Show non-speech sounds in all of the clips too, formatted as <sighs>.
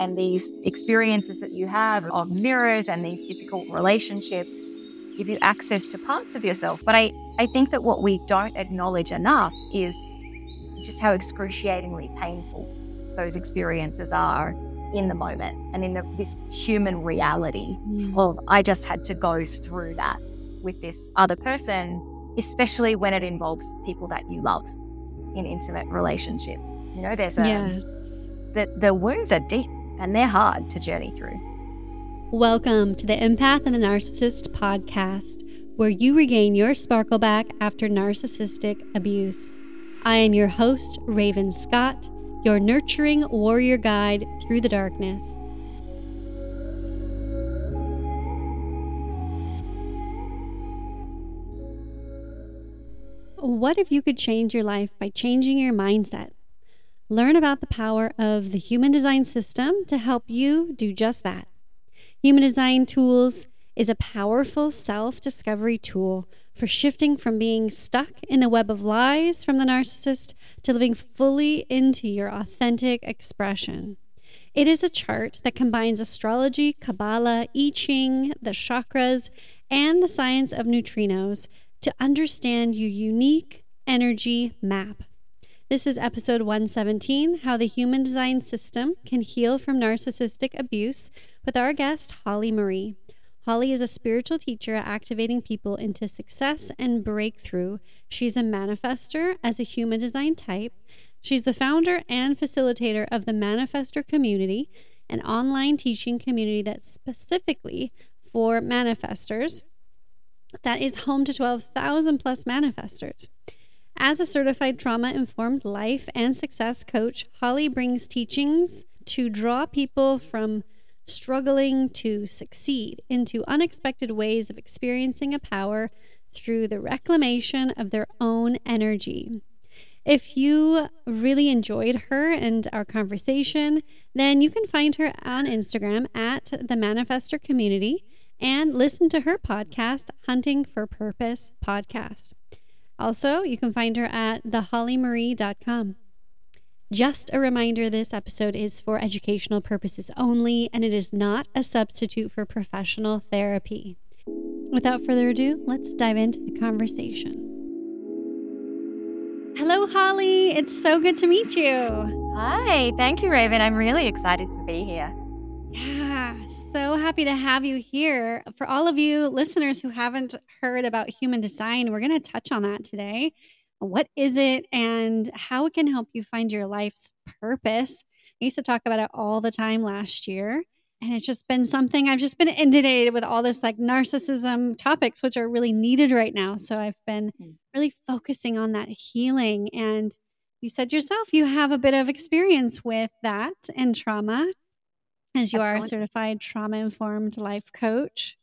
And these experiences that you have of mirrors and these difficult relationships give you access to parts of yourself. But I, I think that what we don't acknowledge enough is just how excruciatingly painful those experiences are in the moment and in the, this human reality mm. of I just had to go through that with this other person, especially when it involves people that you love in intimate relationships. You know, there's a yes. the, the wounds are deep and they're hard to journey through. Welcome to the Empath and the Narcissist podcast, where you regain your sparkle back after narcissistic abuse. I am your host, Raven Scott, your nurturing warrior guide through the darkness. What if you could change your life by changing your mindset? Learn about the power of the human design system to help you do just that. Human design tools is a powerful self discovery tool for shifting from being stuck in the web of lies from the narcissist to living fully into your authentic expression. It is a chart that combines astrology, Kabbalah, I Ching, the chakras, and the science of neutrinos to understand your unique energy map. This is episode 117 How the Human Design System Can Heal from Narcissistic Abuse with our guest, Holly Marie. Holly is a spiritual teacher activating people into success and breakthrough. She's a manifester as a human design type. She's the founder and facilitator of the Manifester Community, an online teaching community that's specifically for manifestors that is home to 12,000 plus manifestors. As a certified trauma informed life and success coach, Holly brings teachings to draw people from struggling to succeed into unexpected ways of experiencing a power through the reclamation of their own energy. If you really enjoyed her and our conversation, then you can find her on Instagram at the Manifester Community and listen to her podcast, Hunting for Purpose Podcast. Also, you can find her at thehollymarie.com. Just a reminder this episode is for educational purposes only, and it is not a substitute for professional therapy. Without further ado, let's dive into the conversation. Hello, Holly. It's so good to meet you. Hi. Thank you, Raven. I'm really excited to be here. Yeah, so happy to have you here. For all of you listeners who haven't heard about human design, we're going to touch on that today. What is it and how it can help you find your life's purpose? I used to talk about it all the time last year. And it's just been something I've just been inundated with all this like narcissism topics, which are really needed right now. So I've been hmm. really focusing on that healing. And you said yourself, you have a bit of experience with that and trauma as you Excellent. are a certified trauma informed life coach.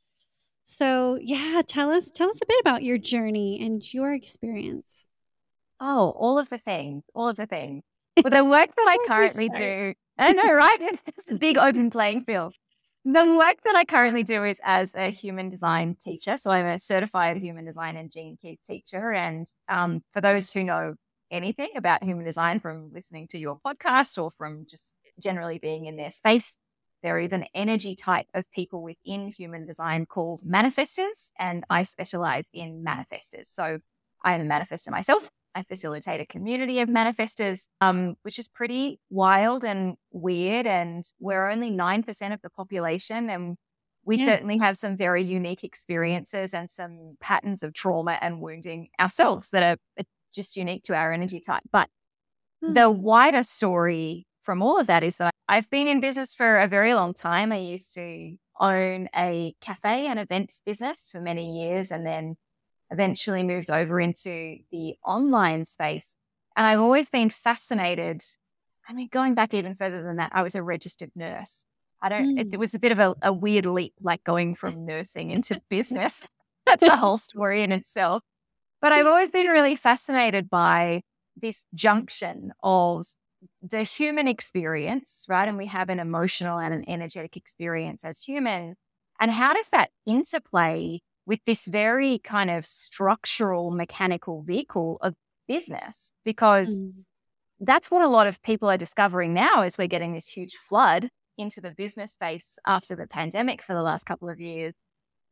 So, yeah, tell us tell us a bit about your journey and your experience. Oh, all of the things, all of the things. <laughs> Well, the work that I currently do, I know, <laughs> right? <laughs> It's a big open playing field. The work that I currently do is as a human design teacher. So I'm a certified human design and gene keys teacher. And um, for those who know anything about human design from listening to your podcast or from just generally being in their space, there is an energy type of people within human design called manifestors, and I specialize in manifestors. So I am a manifestor myself. I facilitate a community of manifestors, um, which is pretty wild and weird. And we're only 9% of the population. And we yeah. certainly have some very unique experiences and some patterns of trauma and wounding ourselves that are just unique to our energy type. But mm. the wider story from all of that is that I've been in business for a very long time. I used to own a cafe and events business for many years and then eventually moved over into the online space. And I've always been fascinated. I mean, going back even further than that, I was a registered nurse. I don't, mm. it, it, was a bit of a, a weird leap, like going from nursing into <laughs> business. <laughs> That's a whole story in itself. But I've always been really fascinated by this junction of the human experience, right? And we have an emotional and an energetic experience as humans. And how does that interplay with this very kind of structural mechanical vehicle of business? Because mm. that's what a lot of people are discovering now as we're getting this huge flood into the business space after the pandemic for the last couple of years,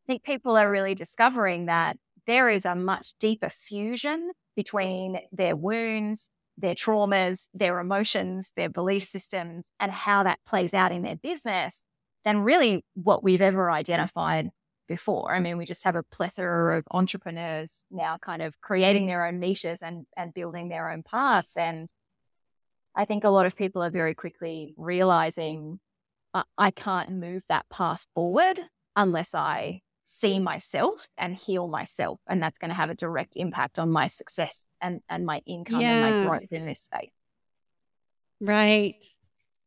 I think people are really discovering that there is a much deeper fusion between their wounds, their traumas, their emotions, their belief systems, and how that plays out in their business than really what we've ever identified before. I mean, we just have a plethora of entrepreneurs now kind of creating their own niches and, and building their own paths. And I think a lot of people are very quickly realizing uh, I can't move that path forward unless I see myself and heal myself. And that's going to have a direct impact on my success and, and my income yeah. and my growth in this space. Right.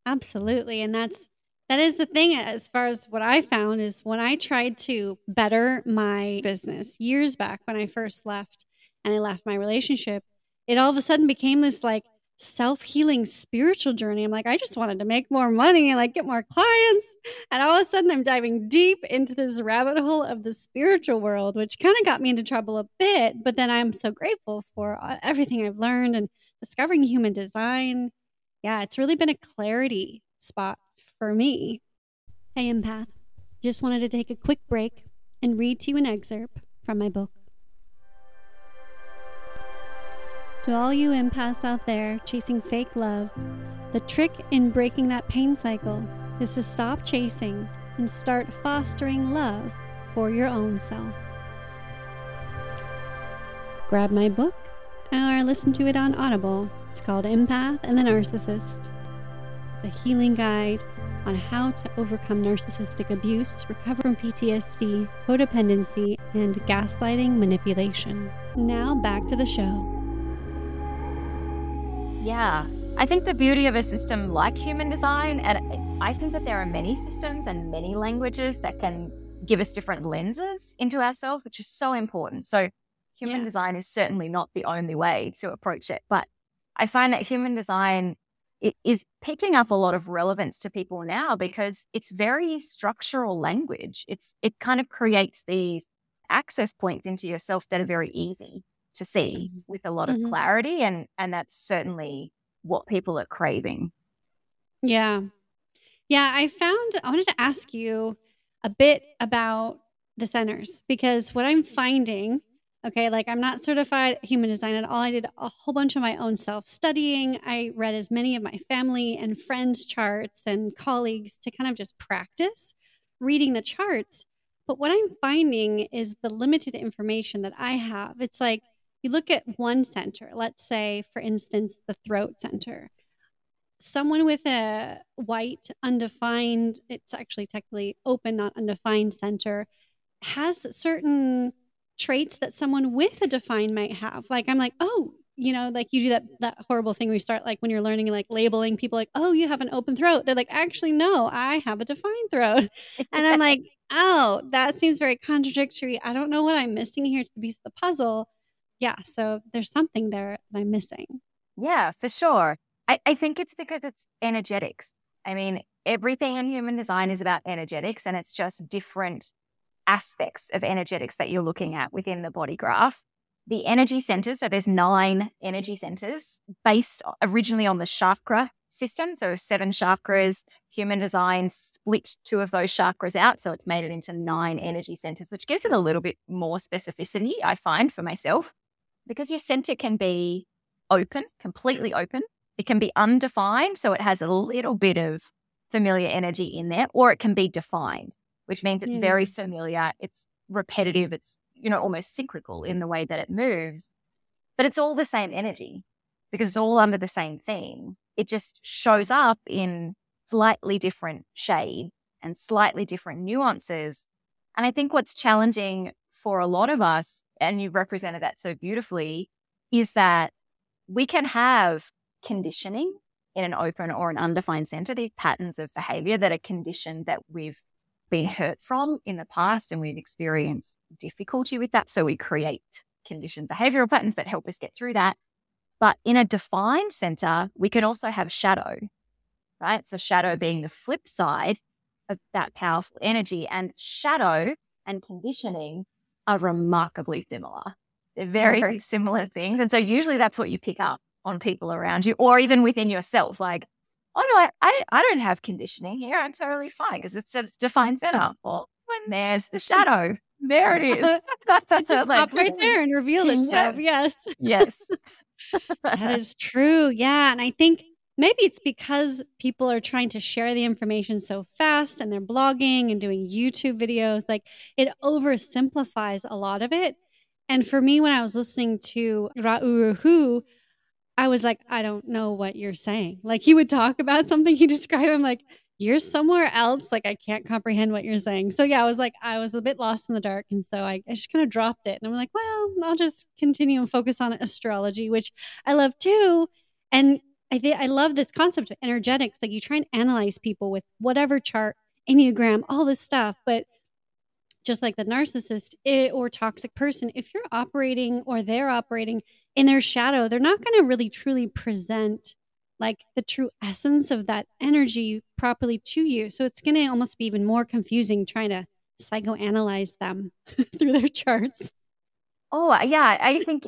Absolutely. And that's that is the thing as far as what I found is when I tried to better my business years back when I first left and I left my relationship, it all of a sudden became this like self healing spiritual journey. I'm like, I just wanted to make more money and like get more clients. And all of a sudden, I'm diving deep into this rabbit hole of the spiritual world, which kind of got me into trouble a bit. But then I'm so grateful for uh, everything I've learned and discovering human design. Yeah, it's really been a clarity spot for me. Hey, Empath. Just wanted to take a quick break and read to you an excerpt from my book. To all you empaths out there chasing fake love, the trick in breaking that pain cycle is to stop chasing and start fostering love for your own self. Grab my book or listen to it on Audible. It's called Empath and the Narcissist. It's a healing guide on how to overcome narcissistic abuse, recover from PTSD, codependency, and gaslighting manipulation. Now back to the show. Yeah. I think the beauty of a system like human design, and I think that there are many systems and many languages that can give us different lenses into ourselves, which is so important. So, human yeah. design is certainly not the only way to approach it. But I find that human design is picking up a lot of relevance to people now because it's very structural language. It's it kind of creates these access points into yourself that are very easy to see mm-hmm. with a lot of mm-hmm. clarity and and that's certainly what people are craving. Yeah. Yeah i found i wanted to ask you a bit about the centers because what i'm finding okay like i'm not certified human design at all. I did a whole bunch of my own self studying i read as many of my family and friends charts and colleagues to kind of just practice reading the charts. But what i'm finding is the limited information that i have. It's like you look at one center, let's say, for instance, the throat center. Someone with a white, undefined, it's actually technically open, not undefined center, has certain traits that someone with a defined might have. Like, I'm like, oh, you know, like you do that that horrible thing where you start like when you're learning like labeling people like, oh, you have an open throat. They're like, actually, no, I have a defined throat. and I'm like, oh, that seems very contradictory. I don't know what I'm missing here to the piece of the puzzle yeah, so there's something there that I'm missing. Yeah, for sure. I, I think it's because it's energetics. I mean, everything in human design is about energetics, and it's just different aspects of energetics that you're looking at within the body graph. The energy centers, so there's nine energy centers based originally on the chakra system. So seven chakras, human design split two of those chakras out. So it's made it into nine energy centers, which gives it a little bit more specificity, I find for myself because your center can be open, completely open. It can be undefined, so it has a little bit of familiar energy in there, or it can be defined, which means it's yeah. very familiar, it's repetitive, it's you know almost cyclical in the way that it moves, but it's all the same energy because it's all under the same theme. It just shows up in slightly different shade and slightly different nuances. And I think what's challenging for a lot of us, and you represented that so beautifully, is that we can have conditioning in an open or an undefined center, these patterns of behavior that are conditioned that we've been hurt from in the past and we've experienced difficulty with that. So we create conditioned behavioral patterns that help us get through that. But in a defined center, we can also have shadow, right? So shadow being the flip side of that powerful energy. And shadow and conditioning are remarkably similar. They're very, very similar things. And so usually that's what you pick up on people around you or even within yourself. Like oh no, I, I, I don't have conditioning here. I'm totally fine because it's just defined center. Well, when there's the shadow, there it is. <laughs> it just like, right there and revealed <laughs> itself. Yeah. Yes. Yes. <laughs> that is true. Yeah. And I think maybe it's because people are trying to share the information so fast and they're blogging and doing YouTube videos. Like it oversimplifies a lot of it. And for me, when I was listening to Ra Uru Hu, I was like, I don't know what you're saying. Like he would talk about something he described. I'm like, you're somewhere else. Like I can't comprehend what you're saying. So yeah, I was like, I was a bit lost in the dark. And so I, I just kind of dropped it. And I'm like, well, I'll just continue and focus on astrology, which I love too. And I think I love this concept of energetics. Like you try and analyze people with whatever chart, Enneagram, all this stuff. But just like the narcissist or toxic person, if you're operating or they're operating in their shadow, they're not going to really truly present like the true essence of that energy properly to you. So it's going to almost be even more confusing trying to psychoanalyze them <laughs> through their charts. Oh, yeah. I think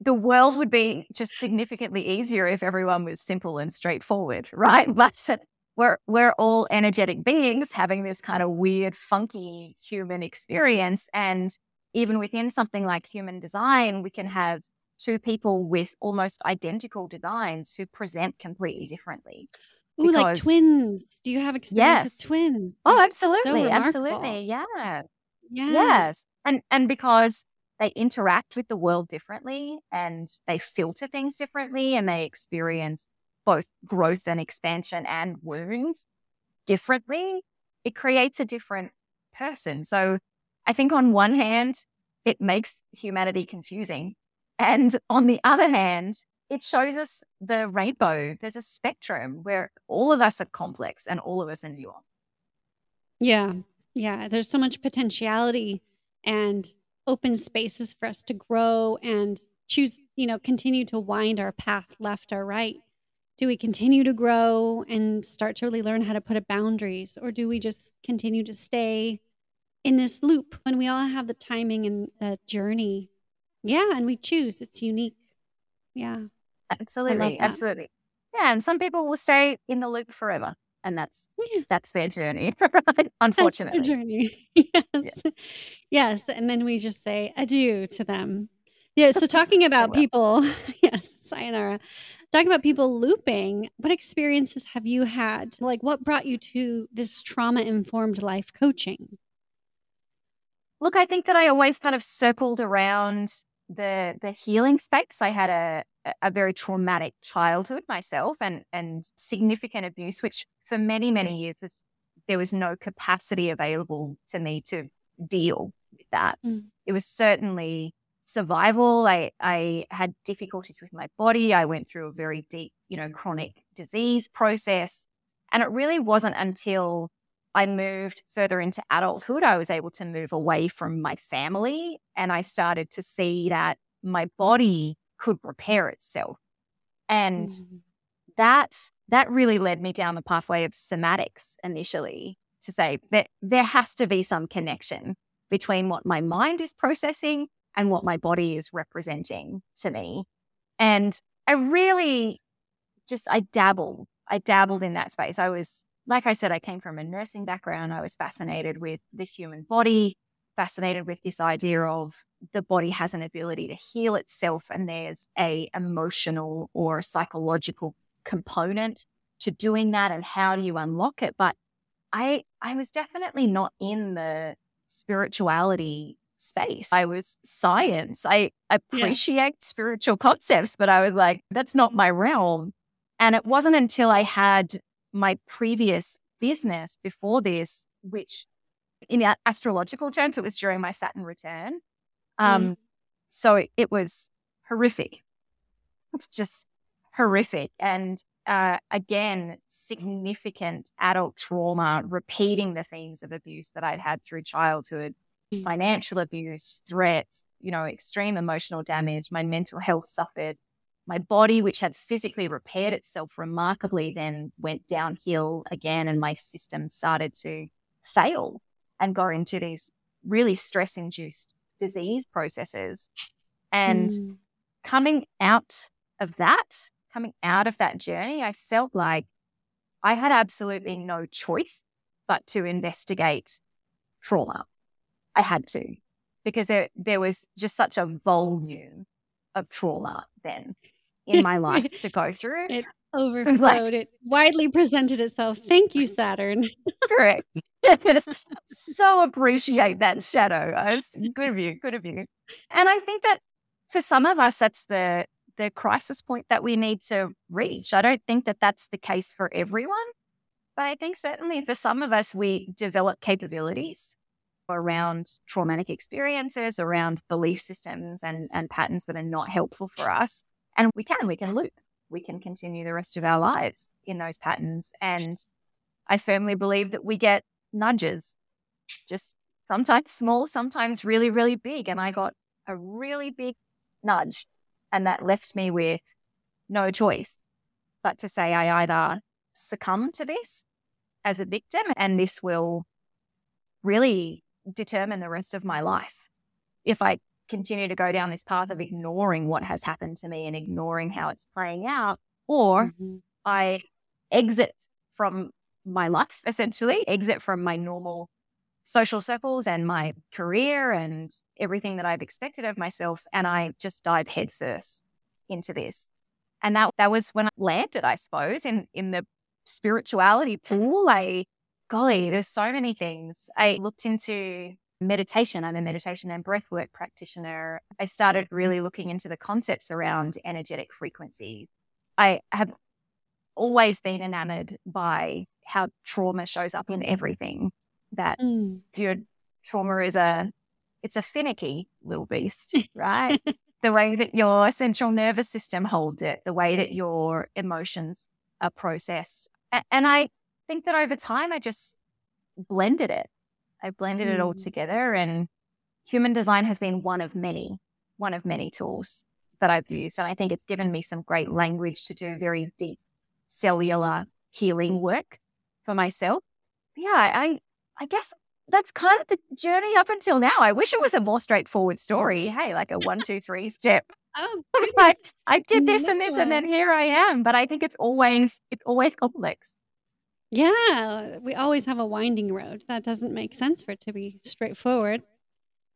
the world would be just significantly easier if everyone was simple and straightforward, <laughs> right? But we're we're all energetic beings having this kind of weird, funky human experience. And even within something like human design, we can have two people with almost identical designs who present completely differently. Ooh, because, like twins. Do you have experience yes. with twins? Oh, absolutely. So absolutely. Yeah. yeah. Yes. And and because they interact with the world differently and they filter things differently and they experience both growth and expansion and wounds differently, it creates a different person. So I think on one hand, it makes humanity confusing and on the other hand, it shows us the rainbow. There's a spectrum where all of us are complex and all of us are nuanced. Yeah. Yeah. There's so much potentiality and open spaces for us to grow and choose, you know, continue to wind our path left or right. Do we continue to grow and start to really learn how to put up boundaries, or do we just continue to stay in this loop when we all have the timing and the journey yeah, and we choose. It's unique. Yeah. Absolutely. Absolutely. Yeah. And some people will stay in the loop forever. And that's yeah. that's their journey, <laughs> right? Unfortunately. That's journey. <laughs> yes. Yeah. Yes. And then we just say adieu to them. Yeah. So talking <laughs> about people, yes, sayonara. Talking about people looping, what experiences have you had? Like what brought you to this trauma informed life coaching? Look, I think that I always kind of circled around the the healing space. I had a a very traumatic childhood myself and and significant abuse, which for many many years was, there was no capacity available to me to deal with that. Mm. It was certainly survival. I I had difficulties with my body. I went through a very deep, you know, chronic disease process, and it really wasn't until I moved further into adulthood, I was able to move away from my family and I started to see that my body could repair itself. And mm. that that really led me down the pathway of somatics initially to say that there has to be some connection between what my mind is processing and what my body is representing to me. And I really just I dabbled. I dabbled in that space. I was like I said, I came from a nursing background. I was fascinated with the human body, fascinated with this idea of the body has an ability to heal itself and there's a emotional or psychological component to doing that and how do you unlock it but i i was definitely not in the spirituality space i was science i appreciate yeah. spiritual concepts but i was like that's not my realm and it wasn't until i had my previous business before this, which in astrological terms, it was during my Saturn return. Um, mm. So it, it, was horrific. It's just horrific. And uh, again, significant adult trauma, repeating the themes of abuse that I'd had through childhood, mm. financial abuse, threats, you know, extreme emotional damage. My mental health suffered my body, which had physically repaired itself remarkably, then went downhill again, and my system started to fail and go into these really stress induced disease processes. And mm. coming out of that, coming out of that journey, I felt like I had absolutely no choice but to investigate trauma. I had to because there, there was just such a volume of trauma then in my <laughs> life to go through. It <laughs> overflowed. Like, it widely presented itself. Thank you, Saturn. <laughs> correct. so appreciate that shadow. Good of you. Good of you. And I think that for some of us, that's the the crisis point that we need to reach. I don't think that that's the case for everyone, but I think certainly for some of us, we develop capabilities around traumatic experiences, around belief systems and, and patterns that are not helpful for us. And we can, we can loop, we can continue the rest of our lives in those patterns. And I firmly believe that we get nudges, just sometimes small, sometimes really, really big. And I got a really big nudge, and that left me with no choice but to say I either succumb to this as a victim, and this will really determine the rest of my life. If I continue to go down this path of ignoring what has happened to me and ignoring how it's playing out, or mm-hmm. I exit from my life, essentially, exit from my normal social circles and my career and everything that I've expected of myself. And I just dive headfirst into this. And that, that was when I landed, I suppose, in, in the spirituality pool. I golly, there's so many things. I looked into meditation. I'm a meditation and breathwork practitioner. I started really looking into the concepts around energetic frequencies. I have always been enamored by how trauma shows up in everything. That mm. your trauma is a it's a finicky little beast, <laughs> right? the way that your central nervous system holds it, the way that your emotions are processed. And I think that over time I just blended it. I blended mm. it all mm. together and human design has been one of many, one of many tools that I've used. And I think it's given me some great language to do very deep cellular healing work for myself. Yeah, I I guess that's kind of the journey up until now. I wish it was a more straightforward story. Hey, like a one, two, three step. <laughs> Oh, <laughs> like I did this and this, and then here I am. But I think it's always it's always complex. Yeah, we always have a winding road. That doesn't make sense for it to be straightforward.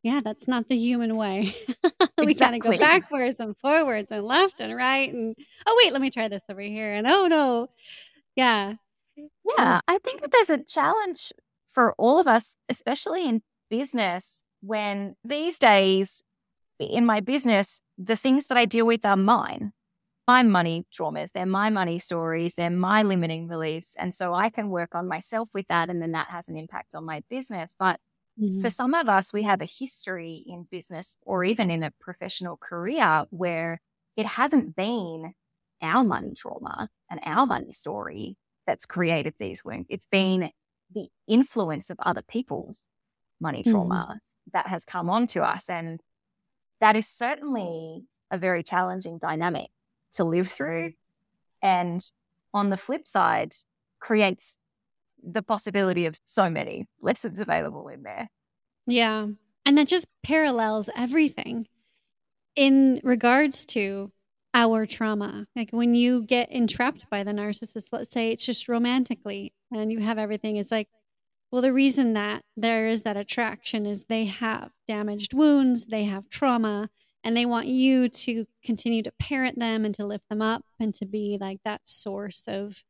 Yeah, that's not the human way. <laughs> we kind of go backwards and forwards and left and right. And oh, wait, let me try this over here. And oh, no. Yeah. Yeah. I think that there's a challenge for all of us, especially in business, when these days in my business, the things that I deal with are mine my money traumas, they're my money stories, they're my limiting beliefs. And so I can work on myself with that. And then that has an impact on my business. But mm-hmm. for some of us, we have a history in business or even in a professional career where it hasn't been our money trauma and our money story that's created these wounds. It's been the influence of other people's money trauma mm-hmm. that has come onto us. And that is certainly a very challenging dynamic to live through. And on the flip side, creates the possibility of so many lessons available in there. Yeah. And that just parallels everything in regards to our trauma. Like when you get entrapped by the narcissist, let's say it's just romantically and you have everything, it's like, well, the reason that there is that attraction is they have damaged wounds, they have trauma, and they want you to continue to parent them and to lift them up and to be like that source of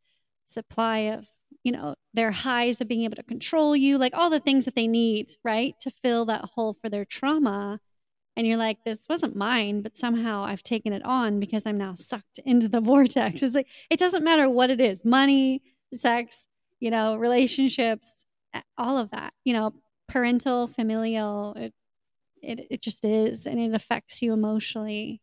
supply of you know their highs of being able to control you like all the things that they need right to fill that hole for their trauma. And you're like this wasn't mine but somehow i've taken it on because i'm now sucked into the <laughs> vortex. It's like it doesn't matter what it is money sex you know relationships all of that you know parental familial it, it, it just is and it affects you emotionally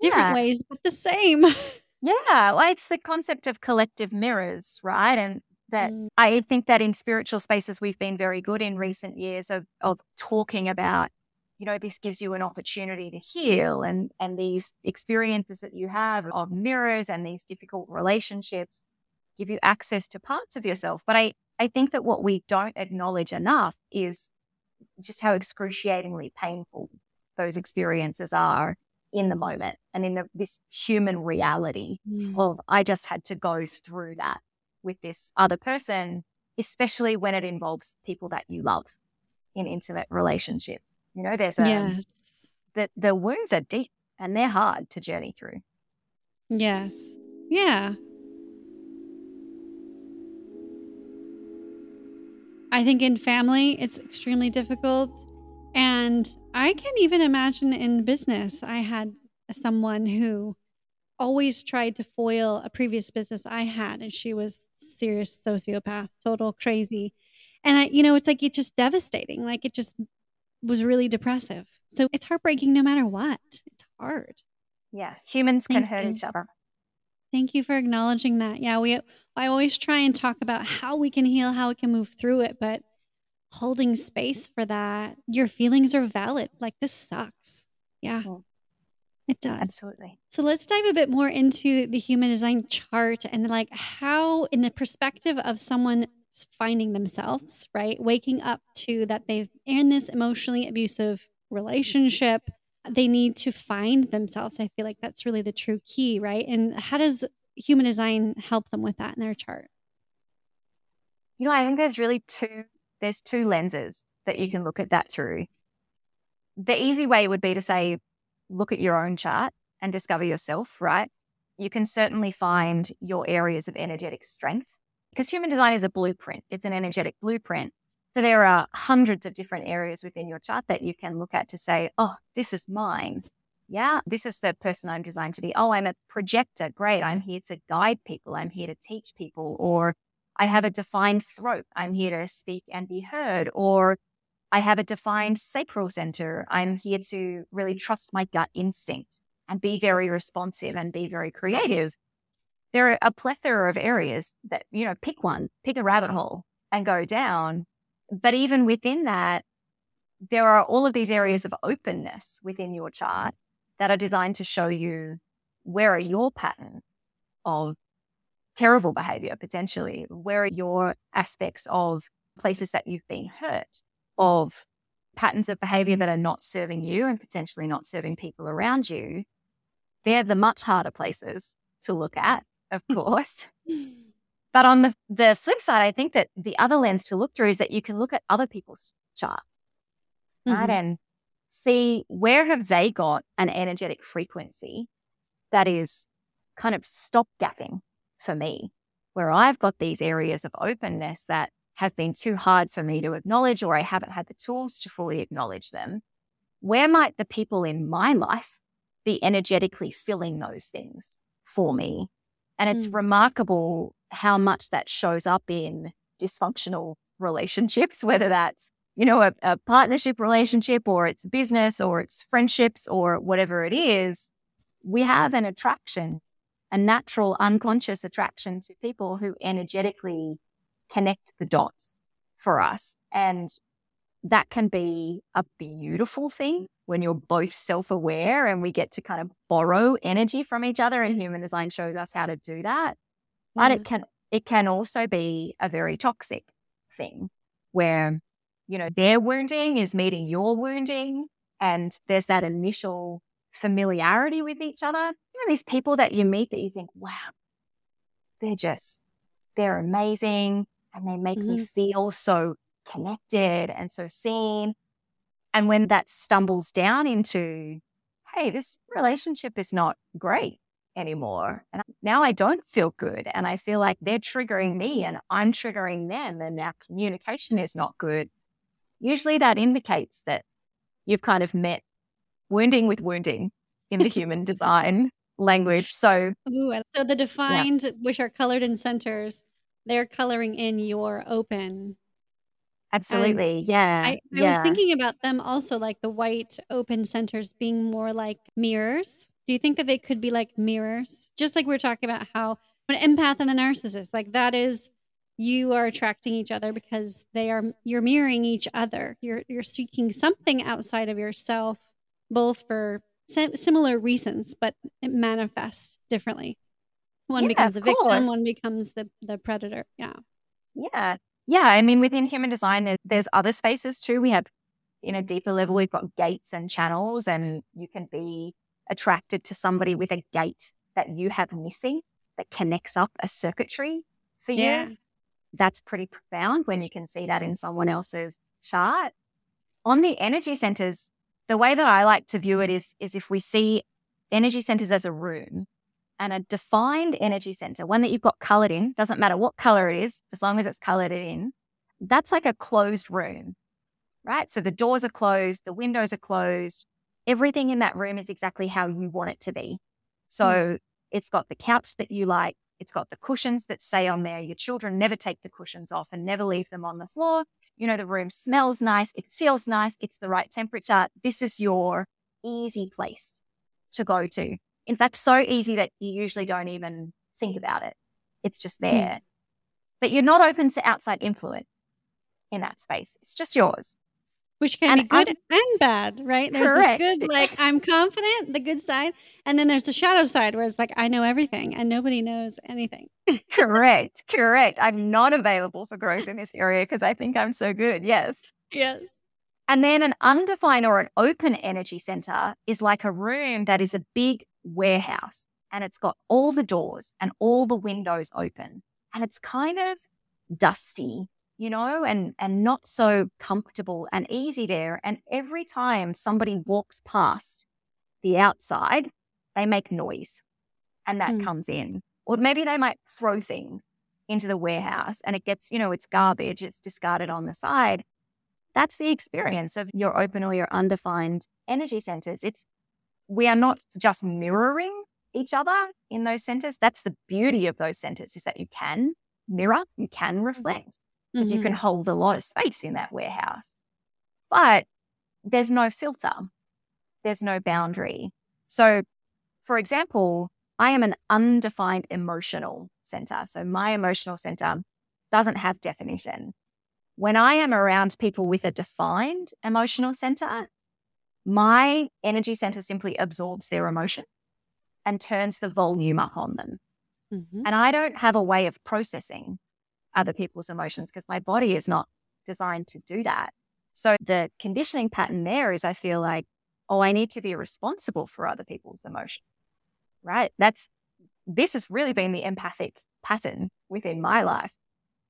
different yeah. ways but the same <laughs> yeah well it's the concept of collective mirrors right and that mm. i think that in spiritual spaces we've been very good in recent years of of talking about you know this gives you an opportunity to heal and and these experiences that you have of mirrors and these difficult relationships give you access to parts of yourself but i i think that what we don't acknowledge enough is just how excruciatingly painful those experiences are in the moment and in the, this human reality mm. of I just had to go through that with this other person, especially when it involves people that you love in intimate relationships. You know, there's a yes. the the wounds are deep and they're hard to journey through. Yes. Yeah. I think in family, it's extremely difficult. And I can't even imagine in business, I had someone who always tried to foil a previous business I had, and she was serious sociopath, total crazy. And I, you know, it's like it's just devastating. Like it just was really depressive. So it's heartbreaking no matter what. It's hard. Yeah, humans can hurt each other. Thank you for acknowledging that. Yeah, we I always try and talk about how we can heal, how we can move through it, but holding space for that, your feelings are valid. Like this sucks. Yeah. Mm. It does. Absolutely. So let's dive a bit more into the human design chart and like how in the perspective of someone finding themselves, right? Waking up to that they've in this emotionally abusive relationship, they need to find themselves. I feel like that's really the true key, right? And how does human design help them with that in their chart? You know, I think there's really two there's two lenses that you can look at that through. The easy way would be to say look at your own chart and discover yourself, right? You can certainly find your areas of energetic strength because human design is a blueprint. It's an energetic blueprint. So there are hundreds of different areas within your chart that you can look at to say, oh, this is mine. Yeah, this is the person I'm designed to be. Oh, I'm a projector. Great. I'm here to guide people. I'm here to teach people. Or I have a defined throat. I'm here to speak and be heard. Or I have a defined sacral center. I'm here to really trust my gut instinct and be very responsive and be very creative. There are a plethora of areas that, you know, pick one, pick a rabbit hole and go down. But even within that, there are all of these areas of openness within your chart that are designed to show you where are your pattern of terrible behavior potentially, where are your aspects of places that you've been hurt, of patterns of behavior that are not serving you and potentially not serving people around you. They're the much harder places to look at, of <laughs> course. Mm. But on the, the flip side, I think that the other lens to look through is that you can look at other people's chart, right? Mhm. And see where have they got an energetic frequency that is kind of stopgapping for me, where I've got these areas of openness that have been too hard for me to acknowledge, or I haven't had the tools to fully acknowledge them. Where might the people in my life be energetically filling those things for me? And it's Mm. remarkable how much that shows up in dysfunctional relationships, whether that's, you know, a, a partnership relationship or it's business or it's friendships or whatever it is. We have an attraction, a natural unconscious attraction to people who energetically connect the dots for us. And that can be a beautiful thing when you're both self aware and we get to kind of borrow energy from each other. And human design shows us how to do that. But it mm. can it can also be a very toxic thing where, you know, their wounding is meeting your wounding and there's that initial familiarity with each other. You know, these people that you meet that you think, wow, they're just they're amazing and they make me mm-hmm. feel so connected and so seen. And when that stumbles down into, hey, this relationship is not great anymore. And now I don't feel good. And I feel like they're triggering me and I'm triggering them and our communication is not good. Usually that indicates that you've kind of met wounding with wounding in the <laughs> human design language. So Ooh, so the defined, which are colored in centers, they're coloring in your open. absolutely. yeah. I, I yeah. was thinking about them also, like the white open centers being more like mirrors. Do you think that they could be like mirrors? Just like we are talking about how an empath and the narcissist, like that is you are attracting each other because they are you're mirroring each other. You're you're seeking something outside of yourself, both for similar reasons, but it manifests differently. One Yeah, becomes the victim, course. one becomes the the predator. Yeah. Yeah. Yeah. I mean, within human design, there's other spaces too. We have, in a deeper level, we've got gates and channels, and you can be attracted to somebody with a gate that you have missing that connects up a circuitry for yeah. you. That's pretty profound when you can see that in someone else's chart. On the energy centers, the way that I like to view it is, is if we see energy centers as a room and a defined energy center, one that you've got colored in, doesn't matter what color it is, as long as it's colored in, that's like a closed room, right? So the doors are closed, the windows are closed, everything in that room is exactly how you want it to be. So mm. it's got the couch that you like, it's got the cushions that stay on there. Your children never take the cushions off and never leave them on the floor. You know, the room smells nice, it feels nice, it's the right temperature. This is your easy place to go to. In fact, so easy that you usually don't even think about it. It's just hmm. there. Mm. But you're not open to outside influence in that space. It's just yours which can and be good I'm, and bad, right? There's correct. this good, like I'm confident, the good side, and then there's the shadow side where it's like I know everything and nobody knows anything. <laughs> correct, correct. I'm not available for growth in this area because I think I'm so good. Yes, yes. And then an undefined or an open energy center is like a room that is a big warehouse and it's got all the doors and all the windows open and it's kind of dusty you know, and and not so comfortable and easy there. And every time somebody walks past the outside, they make noise and that mm. comes in. Or maybe they might throw things into the warehouse and it gets, you know, it's garbage, it's discarded on the side. That's the experience of your open or your undefined energy centers. It's we are not just mirroring each other in those centers. That's the beauty of those centers is that you can mirror, you can mm-hmm. reflect because mm-hmm. you can mm-hmm. hold a lot of space in that warehouse. But there's no filter, there's no boundary. So, for example, I am an undefined emotional center. So, my emotional center doesn't have definition. When I am around people with a defined emotional center, my energy center simply absorbs their emotion and turns the volume up on them. Mm-hmm. And I don't have a way of processing other people's emotions because my body is not designed to do that. So the conditioning pattern there is I feel like, oh, I need to be responsible for other people's emotion. Right. That's this has really been the empathic pattern within my life.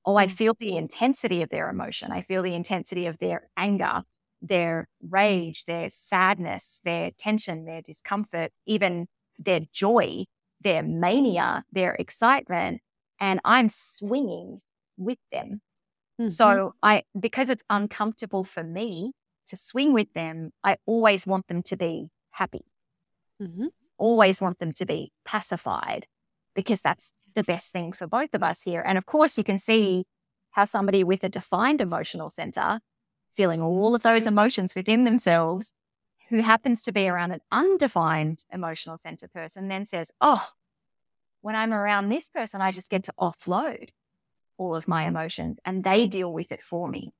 Oh, I mm. feel the intensity of their emotion. I feel the intensity of their anger, their rage, their sadness, their tension, their discomfort, even their joy, their mania, their excitement. And I'm swinging with them. Mm-hmm. So I, because it's uncomfortable for me to swing with them, I always want them to be happy. Mm-hmm. Always want them to be pacified because that's the best thing for both of us here. And of course, you can see how somebody with a defined emotional center, feeling all of those emotions within themselves, who happens to be around an undefined emotional center person, then says, Oh, when I'm around this person, I just get to offload all of my emotions and they deal with it for me.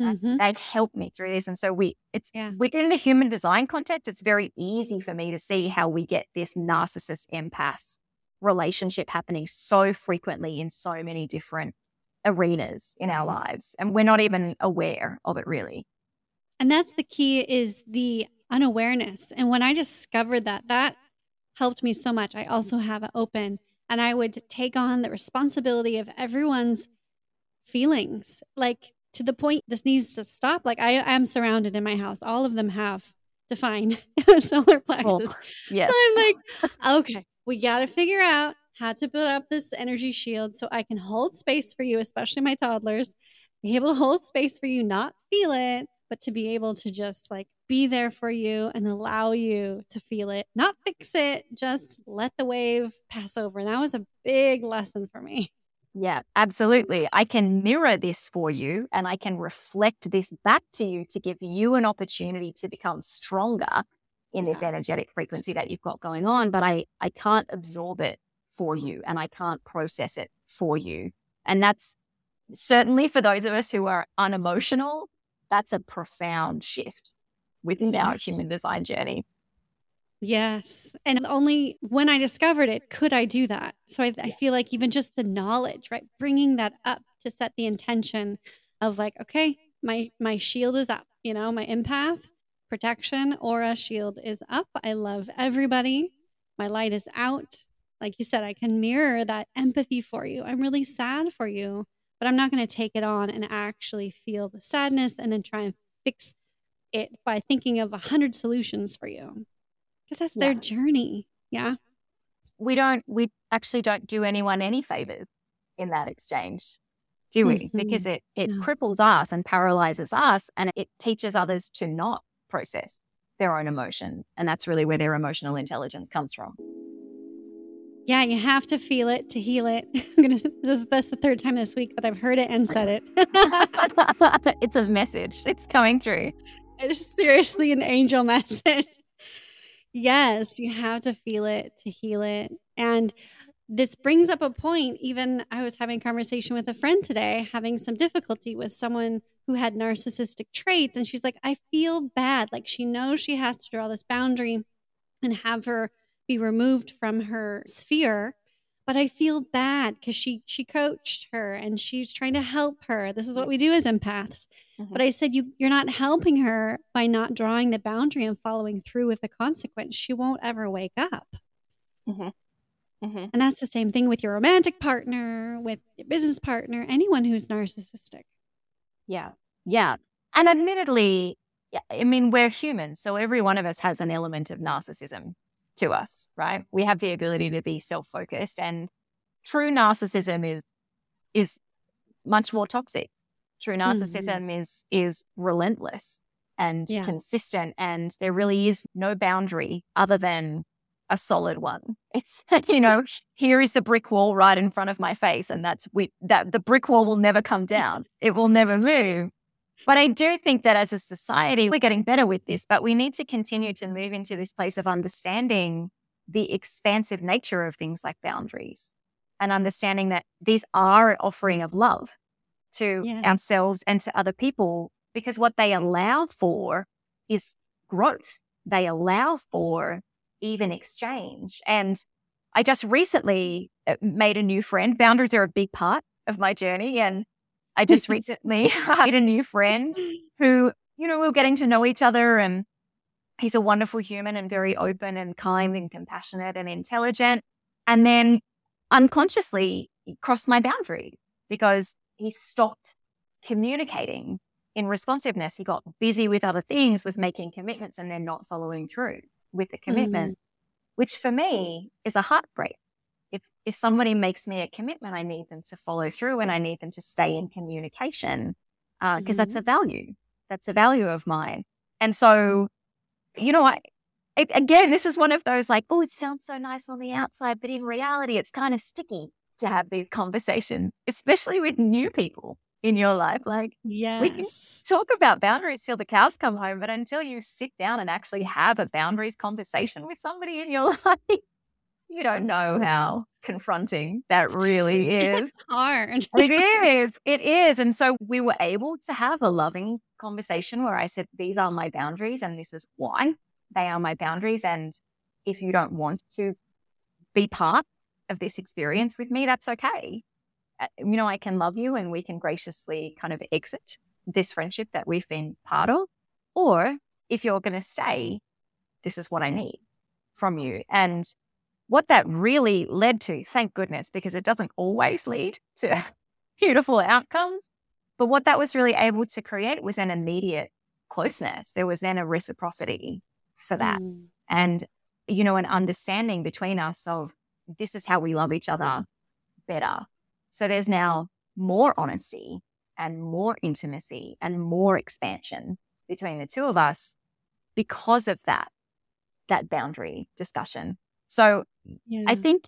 Mm-hmm. They help me through this. And so we, it's yeah. within the human design context, it's very easy for me to see how we get this narcissist empath relationship happening so frequently in so many different arenas in our lives. And we're not even aware of it really. And that's the key is the unawareness. And when I discovered that, that helped me so much. I also have an open and I would take on the responsibility of everyone's feelings, like to the point this needs to stop. Like I am surrounded in my house, all of them have defined <laughs> solar plexus. Oh, yes. So I'm like, <laughs> okay, we got to figure out how to build up this energy shield so I can hold space for you, especially my toddlers, be able to hold space for you, not feel it, but to be able to just like be there for you and allow you to feel it, not fix it, just let the wave pass over. And that was a big lesson for me. Yeah, absolutely. I can mirror this for you and I can reflect this back to you to give you an opportunity to become stronger in this energetic frequency that you've got going on, but I I can't absorb it for you and I can't process it for you. And that's certainly for those of us who are unemotional, that's a profound shift within our human design journey. Yes. And only when I discovered it could I do that. So I, I, feel like even just the knowledge, right? Bringing that up to set the intention of like, okay, my my shield is up, you know, my empath protection aura shield is up. I love everybody. My light is out. like you said, I can mirror that empathy for you. I'm really sad for you, but I'm not going to take it on and actually feel the sadness and then try and fix it by thinking of a hundred solutions for you because that's yeah. their journey. Yeah. We don't, we actually don't do anyone any favors in that exchange, do we? Mm-hmm. Because it, it no. cripples us and paralyzes us and it teaches others to not process their own emotions. And that's really where their emotional intelligence comes from. Yeah, you have to feel it to heal it. <laughs> I'm gonna. That's the third time this week that I've heard it and said it. <laughs> it's a message. It's coming through. It is seriously an angel <laughs> message. yes, you have to feel it to heal it. And this brings up a point. Even I was having a conversation with a friend today, having some difficulty with someone who had narcissistic traits. And she's like, I feel bad. Like she knows she has to draw this boundary and have her be removed from her sphere but i feel bad because she she coached her and she's trying to help her. This is what we do as empaths. Mm-hmm. but i said you you're not helping her by not drawing the boundary and following through with the consequence. She won't ever wake up. Mm-hmm. Mm-hmm. and that's the same thing with your romantic partner with your business partner anyone who's narcissistic. Yeah. Yeah. And admittedly I mean, we're humans, so every one of us has an element of narcissism to us, right? We have the ability to be self-focused and true narcissism is is much more toxic. True narcissism mm-hmm. is is relentless and yeah. consistent and there really is no boundary other than a solid one. It's <laughs> you know, here is the brick wall right in front of my face and that's we that the brick wall will never come down. It will never move. But I do think that as a society, we're getting better with this, but we need to continue to move into this place of understanding the expansive nature of things like boundaries and understanding that these are an offering of love to yeah. ourselves and to other people because what they allow for is growth. They allow for even exchange. And I just recently uh, made a new friend. Boundaries are a big part of my journey. And I just recently <laughs> made a new friend who, you know, we are getting to know each other and he's a wonderful human and very open and kind and compassionate and intelligent. And then unconsciously crossed my boundaries because he stopped communicating in responsiveness. He got busy with other things, was making commitments and then not following through with the commitment, mm. which for me is a heartbreak if if somebody makes me a commitment, I need them to follow through and I need them to stay in communication because uh, mm-hmm. that's a value. That's a value of mine. And so, you know, I it, again, this is one of those like, oh, it sounds so nice on the outside, but in reality, it's kind of sticky to have these conversations, especially with new people in your life. Like, yes. we can talk about boundaries till the cows come home, but until you sit down and actually have a boundaries conversation with somebody in your <laughs> life, you don't know how confronting that really <laughs> is. It's hard. it is. It is. And so we were able to have a loving conversation where I said, These are my boundaries, and this is why they are my boundaries. And if you don't want to be part of this experience with me, that's okay. Uh, you know, I can love you and we can graciously kind of exit this friendship that we've been part of. Or if you're going to stay, this is what I need from you. And what that really led to, thank goodness, because it doesn't always lead to <laughs> beautiful outcomes. But what that was really able to create was an immediate closeness. There was then a reciprocity for that. Mm. And, you know, an understanding between us of this is how we love each other better. So there's now more honesty and more intimacy and more expansion between the two of us because of that, that boundary discussion. So yeah. I think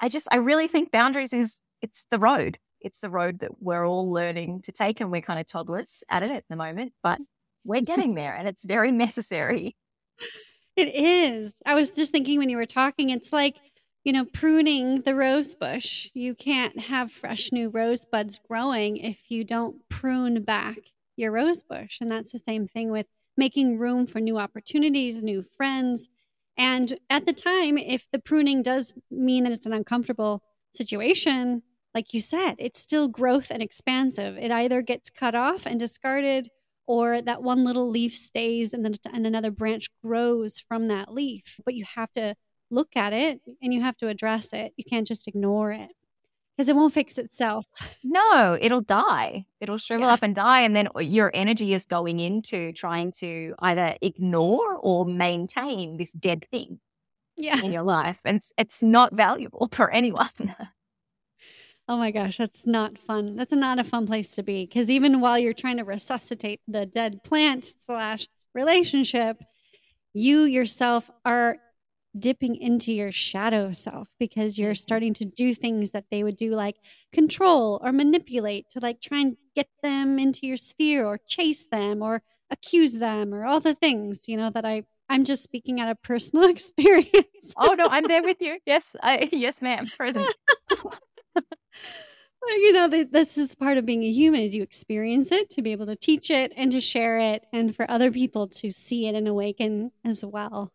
I just I really think boundaries is it's the road. It's the road that we're all learning to take and we're kind of toddlers at it at the moment, but we're <laughs> getting there and it's very necessary. It is. I was just thinking when you were talking, it's like, you know, pruning the rose bush. You can't have fresh new rose buds growing if you don't prune back your rose bush. And that's the same thing with making room for new opportunities, new friends, and at the time, if the pruning does mean that it's an uncomfortable situation, like you said, it's still growth and expansive. It either gets cut off and discarded, or that one little leaf stays and then and another branch grows from that leaf. But you have to look at it and you have to address it. You can't just ignore it because it won't fix itself. <laughs> No, it'll die. It'll shrivel yeah. up and die. And then uh, your energy is going into trying to either ignore or maintain this dead thing yeah. in your life. And it's, it's not valuable <laughs> for anyone. oh my gosh, that's not fun. That's not a fun place to be. Because even while you're trying to resuscitate the dead plant slash relationship, you yourself are dipping into your shadow self because you're mm-hmm. starting to do things that they would do like control or manipulate to like try and get them into your sphere or chase them or accuse them or all the things you know that i i'm just speaking out of personal <laughs> experience oh no i'm there with you yes i <laughs> yes ma'am present <laughs> you know this is part of being a human is you experience it to be able to teach it and to share it and for other people to see it and awaken as well.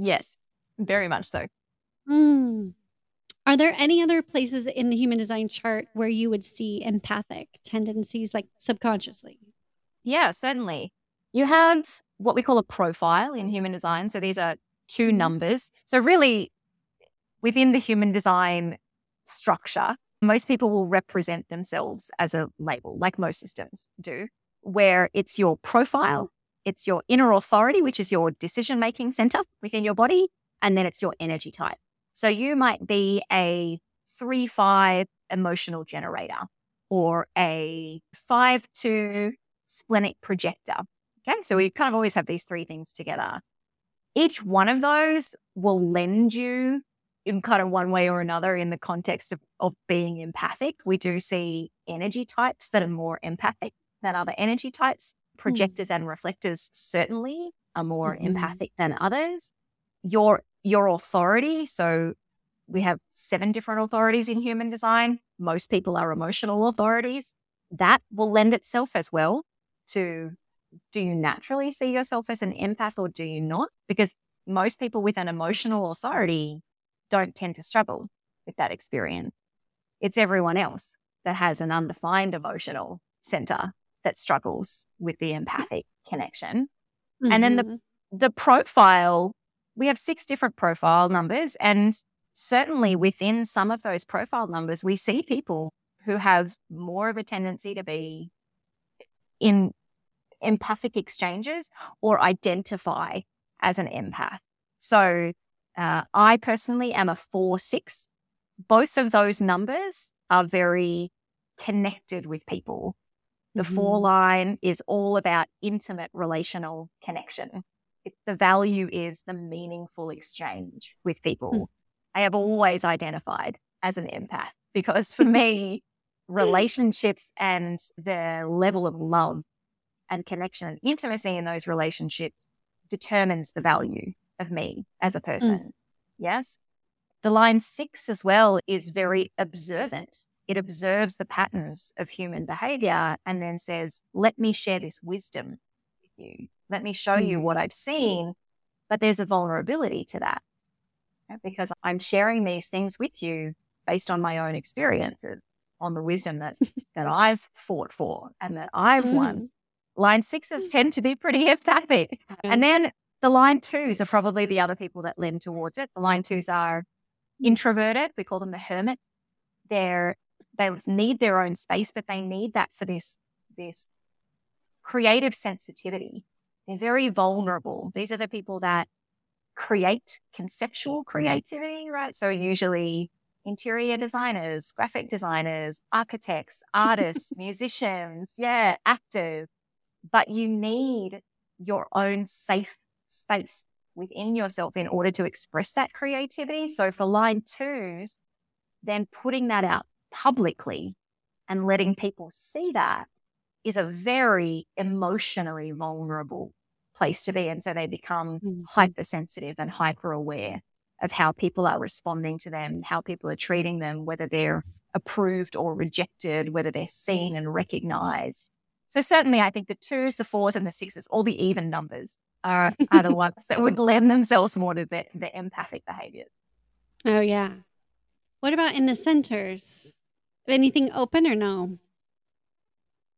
Yes, very much so. Mm. Are there any other places in the human design chart where you would see empathic tendencies, like subconsciously? Yeah, certainly. You have what we call a profile in human design. So these are two mm-hmm. numbers. So, really, within the human design structure, most people will represent themselves as a label, like most systems do, where it's your profile it's your inner authority, which is your decision making center within your body, and then it's your energy type. So you might be a three five emotional generator or a five two splenic projector. Okay, so we kind of always have these three things together. Each one of those will lend you in kind of one way or another in the context of, of being empathic. We do see energy types that are more empathic than other energy types. Hmm. projectors mm. and reflectors certainly are more mm-hmm. empathic than others. Your your authority, so we have seven different authorities in human design. Most people are emotional authorities. That will lend itself as well to do you naturally see yourself as an empath or do you not? Because most people with an emotional authority don't tend to struggle with that experience. It's everyone else that has an undefined emotional center that struggles with the empathic connection. Mm-hmm. And then the mm-hmm. the profile, we have six different profile numbers and certainly within some of those profile numbers we see people who have more of a tendency to be in empathic exchanges or identify as an empath. So uh, I personally am a four six. Both of those numbers are very connected with people. The mm-hmm. four line is all about intimate relational connection. It, the value is the meaningful exchange with people. Mm. I have always identified as an empath because for <laughs> me, relationships and the level of love and connection and intimacy in those relationships determines the value of me as a mm. person. Mm. Yes. The line six as well is very observant it observes the patterns of human behavior and then says, let me share this wisdom with you. Let me show you mm. what I've seen. But there's a vulnerability to that because I'm sharing these things with you based on my own experiences, on the wisdom that, <laughs> that I've fought for and that I've mm. won. Line sixes tend to be pretty empathic. And then the line twos are probably the other people that lend towards it. The line twos are introverted. We call them the hermits. They're they need their own space, but they need that for this, this creative sensitivity. They're very vulnerable. These are the people that create conceptual creativity, right? So usually interior designers, graphic designers, architects, artists, <laughs> musicians, yeah, actors. But you need your own safe space within yourself in order to express that creativity. So for line twos, then putting that out publicly and letting people see that is a very emotionally vulnerable place to be. And so they become mm-hmm. hypersensitive and hyper aware of how people are responding to them, how people are treating them, whether they're approved or rejected, whether they're seen and recognized. So certainly I think the twos, the fours and the sixes, all the even numbers are, are the <laughs> ones that would lend themselves more to the, the empathic behaviors. Oh yeah. What about in the centers? Anything open or no?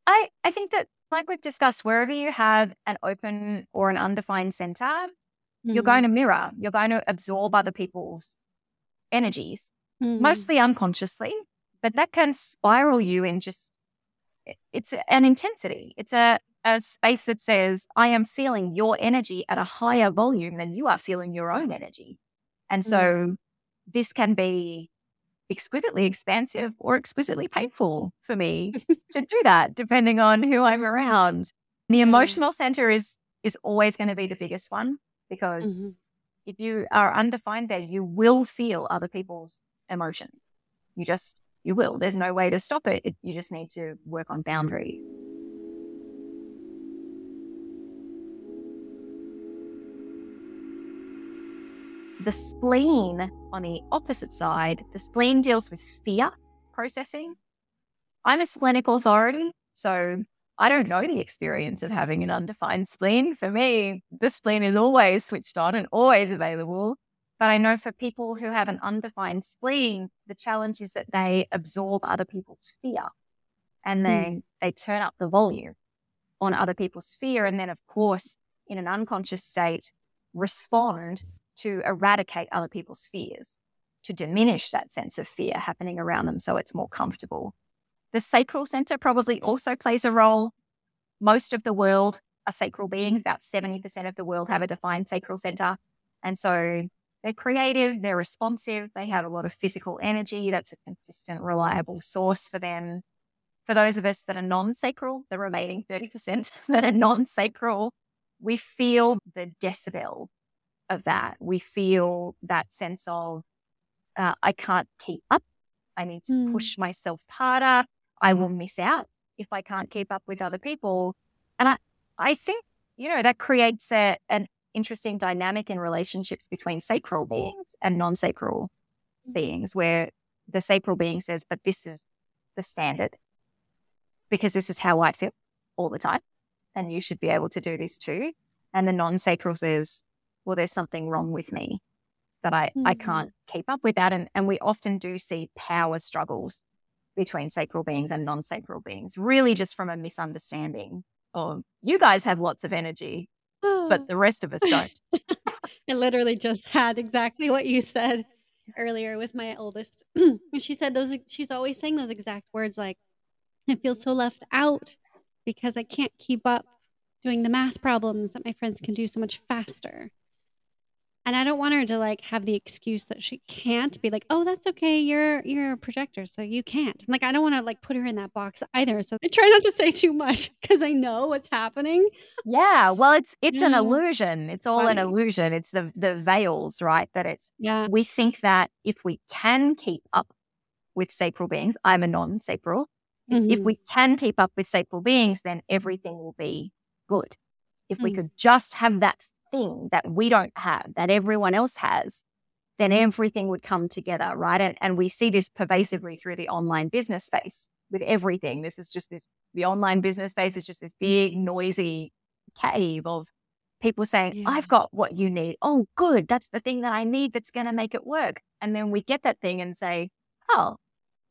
I, I think that, like we've discussed, wherever you have an open or an undefined center, mm. you're going to mirror, you're going to absorb other people's energies, mm. mostly unconsciously, but that can spiral you in just, it's an intensity. It's a, a space that says, I am feeling your energy at a higher volume than you are feeling your own energy. And so mm. this can be exquisitely expansive or exquisitely painful for me <laughs> to do that, depending on who I'm around. The emotional center is is always going to be the biggest one because mm-hmm. if you are undefined there, you will feel other people's emotions. You just you will. There's no way to stop it. it you just need to work on boundaries. The spleen on the opposite side, the spleen deals with fear processing. I'm a splenic authority, so I don't know the experience of having an undefined spleen. For me, the spleen is always switched on and always available. But I know for people who have an undefined spleen, the challenge is that they absorb other people's fear and then mm. they turn up the volume on other people's fear. And then, of course, in an unconscious state, respond to eradicate other people's fears, to diminish that sense of fear happening around them so it's more comfortable. The sacral center probably also plays a role. Most of the world are sacral beings. About 70% of the world have a defined sacral center. And so they're creative, they're responsive, they have a lot of physical energy. That's a consistent, reliable source for them. For those of us that are non sacral, the remaining 30% <laughs> that are non sacral, we feel the decibel of that. We feel that sense of, uh, I can't keep up. I need to mm. push myself harder. I will miss out if I can't keep up with other people. And I, I think, you know, that creates a, an interesting dynamic in relationships between sacral beings and non sacral beings, where the sacral being says, but this is the standard because this is how I feel all the time. And you should be able to do this too. And the non sacral says, well, there's something wrong with me that I, mm-hmm. I can't keep up with that. And, and we often do see power struggles between sacral beings and non sacral beings, really just from a misunderstanding of you guys have lots of energy, but <sighs> the rest of us don't. <laughs> I literally just had exactly what you said earlier with my oldest. <clears throat> she said those, she's always saying those exact words like, I feel so left out because I can't keep up doing the math problems that my friends can do so much faster. And I don't want her to like have the excuse that she can't be like, oh, that's okay. You're you're a projector, so you can't. I'm like, I don't want to like put her in that box either. So I try not to say too much <laughs> because I know what's happening. Yeah. Well, it's it's yeah. an illusion. It's all Funny. an illusion. It's the the veils, right? That it's yeah. We think that if we can keep up with sacral beings, I'm a non-sacral. Mm-hmm. If we can keep up with sacral beings, then everything will be good. If mm-hmm. we mm. could just have that thing that we don't have, that everyone else has, then mm-hmm. everything would come together, right? And, and we see this pervasively through the online business space with everything. This is just this, the online business space is just this big, noisy cave of people saying, yeah. I've got what you need. Oh, good. That's the thing that I need that's going to make it work. And then we get that thing and say, oh,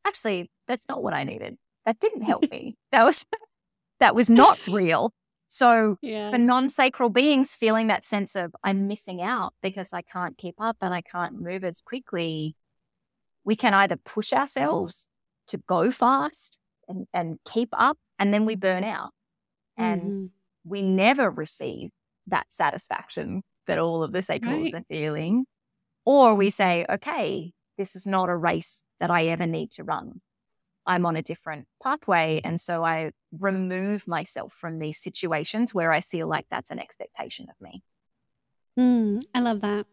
actually, that's not what I needed. That didn't help <laughs> me. That was, <laughs> that was not real. So yeah. for non sacral beings, feeling that sense of I'm missing out because I can't keep up and I can't move as quickly, we can either push ourselves to go fast and, and keep up, and then we burn out. And mm-hmm. we never receive that satisfaction that all of the sacrals right. are feeling. Or we say, okay, this is not a race that I ever need to run. I'm on a different pathway. And so I remove myself from these situations where I feel like that's an expectation of me. Mm, I love that.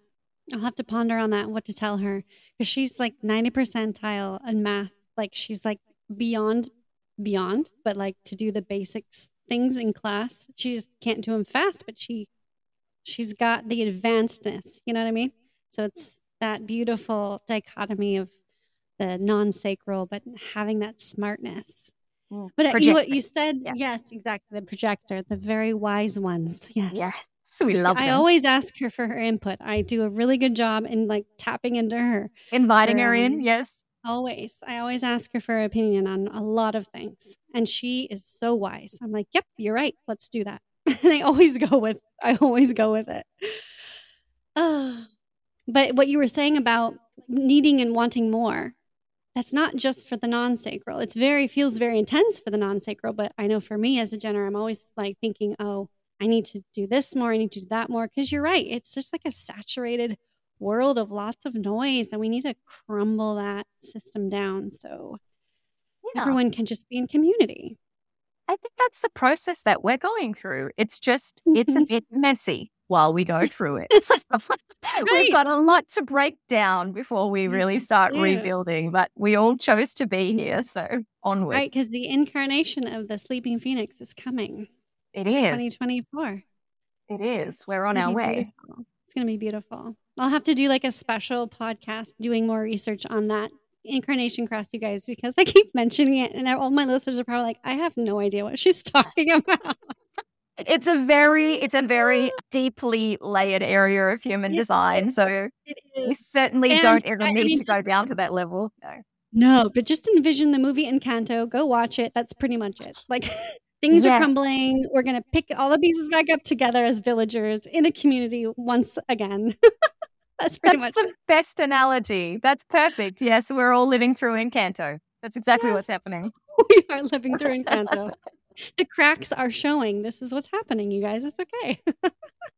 I'll have to ponder on that, what to tell her. Because she's like 90 percentile in math. Like she's like beyond, beyond, but like to do the basics things in class, she just can't do them fast, but she, she's got the advancedness. You know what I mean? So it's that beautiful dichotomy of the non-sacral, but having that smartness. Mm, but uh, you, what you said, yeah. yes, exactly. The projector, the very wise ones. Yes. Yes. We love I them. always ask her for her input. I do a really good job in like tapping into her. Inviting her, her in, yes. Always. I always ask her for her opinion on a lot of things. And she is so wise. I'm like, yep, you're right. Let's do that. <laughs> and I always go with I always go with it. <sighs> but what you were saying about needing and wanting more, that's not just for the non-sacral. It's very feels very intense for the non-sacral, but I know for me as a Jenner, I'm always like thinking, oh, I need to do this more, I need to do that more. Cause you're right. It's just like a saturated world of lots of noise and we need to crumble that system down so yeah. everyone can just be in community. I think that's the process that we're going through. It's just, it's a mm-hmm. bit messy while we go through it. <laughs> <laughs> right. We've got a lot to break down before we mm, really start yeah. rebuilding, but we all chose to be here. So onward. Right. Because the incarnation of the sleeping phoenix is coming. It is. 2024. It is. It's We're on our way. Beautiful. It's going to be beautiful. I'll have to do like a special podcast doing more research on that incarnation cross, you guys, because I keep mentioning it, and all my listeners are probably like, I have no idea what she's <laughs> talking about. It's a very, it's a very ah. deeply layered area of human design. So we certainly and don't ever I need mean, to go down to that level. No. No, but just envision the movie Encanto. Go watch it. That's pretty much it. Like <laughs> things yes. are crumbling. We're gonna pick all the pieces back up together as villagers in a community once again. <laughs> That's pretty That's much the it. best analogy. That's perfect. Yes, we're all living through Encanto. That's exactly yes. what's happening. <laughs> We are living through Encanto. The cracks are showing. This is what's happening, you guys. It's okay.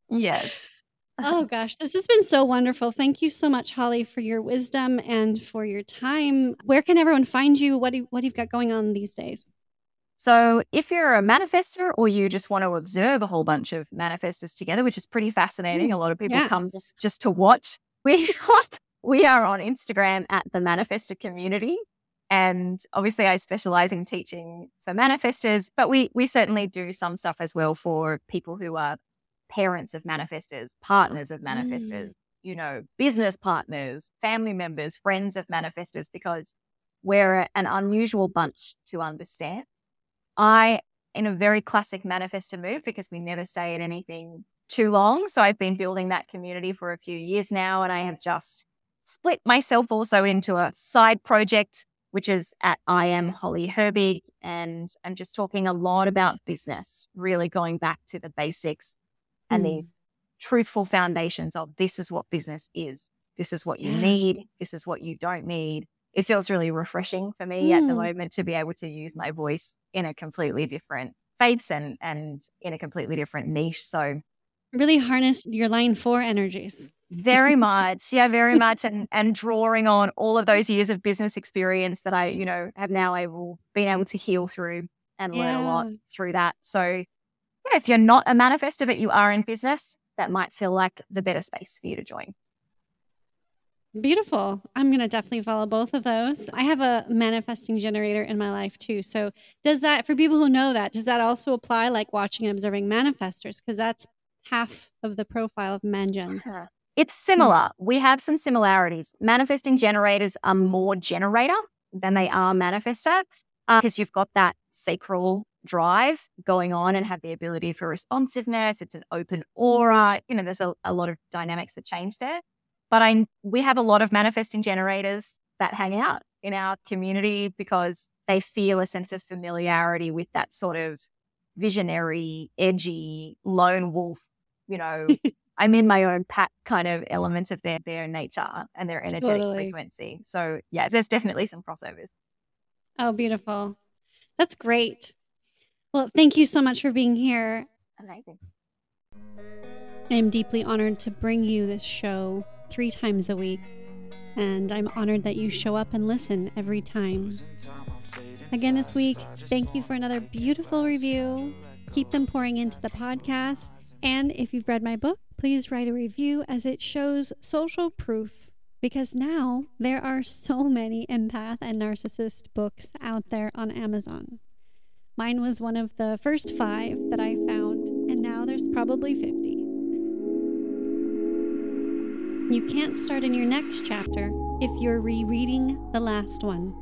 yes. <laughs> oh gosh, this has been so wonderful. Thank you so much, Holly, for your wisdom and for your time. Where can everyone find you? What do, what you've got going on these days? So, if you're a manifester or you just want to observe a whole bunch of manifestors together, which is pretty fascinating, mm, a lot of people yeah. come just, just to watch. <laughs> We, we are on Instagram at the Manifestor Community. And obviously, I specialize in teaching for manifestors, but we, we certainly do some stuff as well for people who are parents of manifestors, partners of manifestors, mm. you know, business partners, family members, friends of manifestors, because we're an unusual bunch to understand. I, in a very classic manifestor move, because we never stay at anything too long. So I've been building that community for a few years now, and I have just split myself also into a side project, which is at I am Holly Herbig. And I'm just talking a lot about business, really going back to the basics mm. and the hmm. truthful foundations of this is what business is. This is what you need. This is what you don't need it feels really refreshing for me mm. at the hmm. moment to be able to use my voice in a completely different space and and in a completely different niche. So really harness your line four energies. Very <laughs> much. Yeah, very much. And and drawing on all of those years of business experience that I, you know, have now able been able to heal through and yeah. learn a lot through that. So yeah, if you're not a manifester but you are in business, that might feel like the better space for you to join. Beautiful. I'm going to definitely follow both of those. I have a manifesting generator in my life too. So, does that, for people who know that, does that also apply like watching and observing manifestors? Because that's half of the profile of mangens. It's similar. We have some similarities. Manifesting generators are more generator than they are manifester because uh, you've got that sacral drive going on and have the ability for responsiveness. It's an open aura. You know, there's a, a lot of dynamics that change there. But I we have a lot of manifesting generators that hang out in our community because they feel a sense of familiarity with that sort of visionary, edgy, lone wolf, you know, <laughs> I'm in my own pat kind of element of their their nature and their energetic totally. frequency. So yeah, there's definitely some crossovers. Oh, beautiful. That's great. Well, thank you so much for being here. Amazing. I am deeply honored to bring you this show three times a week, and I'm honored that you show up and listen every time. Again, this week, thank you for another beautiful review. Keep them pouring into the podcast. And if you've read my book, please write a review as it shows social proof because now there are so many empath and narcissist books out there on Amazon. Mine was one of the first five that I found, and now there's probably 50. You can't start in your next chapter if you're rereading the last one.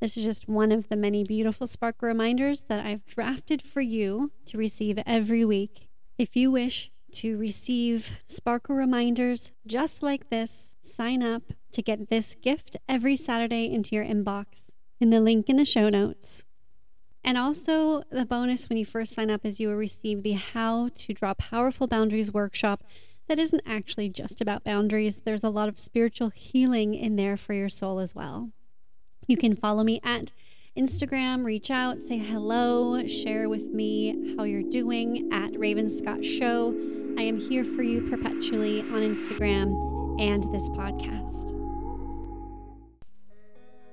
This is just one of the many beautiful spark reminders that I've drafted for you to receive every week. If you wish to receive Sparkle reminders just like this, sign up to get this gift every Saturday into your inbox in the link in the show notes. And also, the bonus when you first sign up is you will receive the How to Draw Powerful Boundaries workshop that isn't actually just about boundaries. There's a lot of spiritual healing in there for your soul as well. You can follow me at Instagram, reach out, say hello, share with me how you're doing at Raven Scott Show. I am here for you perpetually on Instagram and this podcast.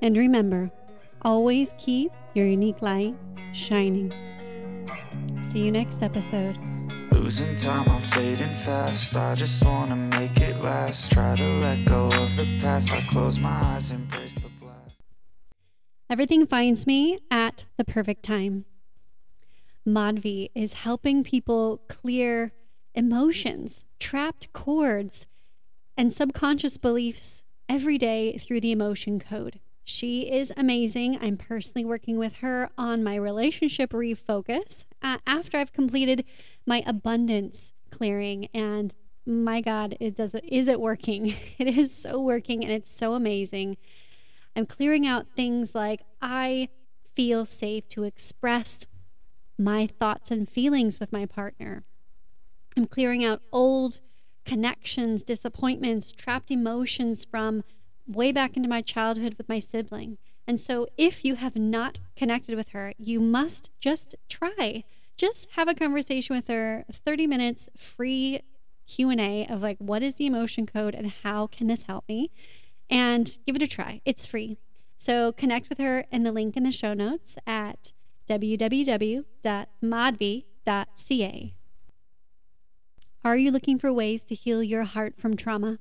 And remember, always keep your unique light shining. See you next episode. Losing time, I'm fading fast. I just wanna make it last. Try to let go of the past. I close my eyes, embrace the blast. Everything finds me at the perfect time. Madhvi is helping people clear emotions, trapped cords, and subconscious beliefs every day through the emotion code. She is amazing. I'm personally working with her on my relationship refocus uh, after I've completed my abundance clearing. And my God, it does it is it working? <laughs> It is so working and it's so amazing. I'm clearing out things like I feel safe to express my thoughts and feelings with my partner. I'm clearing out old connections, disappointments, trapped emotions from way back into my childhood with my sibling. And so if you have not connected with her, you must just try. Just have a conversation with her, 30 minutes free Q&A of like what is the emotion code and how can this help me? And give it a try. It's free. So connect with her in the link in the show notes at www.madhvi.ca. Are you looking for ways to heal your heart from trauma?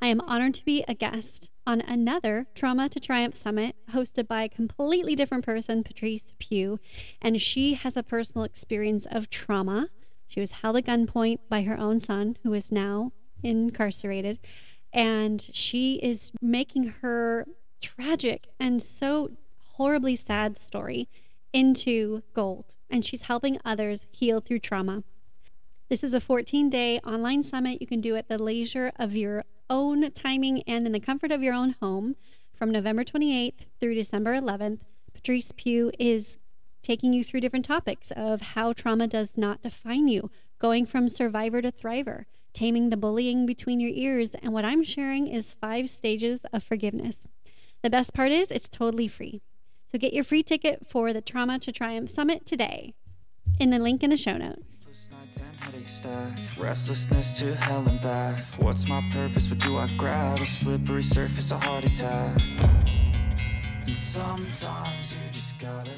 I am honored to be a guest on another Trauma to Triumph Summit hosted by a completely different person, Patrice Pugh. And she has a personal experience of trauma. She was held at gunpoint by her own son, who is now incarcerated. And she is making her tragic and so horribly sad story into gold. And she's helping others heal through trauma. This is a 14 day online summit you can do at the leisure of your own timing and in the comfort of your own home from November 28th through December 11th. Patrice Pugh is taking you through different topics of how trauma does not define you, going from survivor to thriver, taming the bullying between your ears, and what I'm sharing is five stages of forgiveness. The best part is it's totally free. So get your free ticket for the Trauma to Triumph Summit today in the link in the show notes. Restlessness to hell and back. What's my purpose? What do I grab? A slippery surface, a heart attack. And sometimes you just gotta.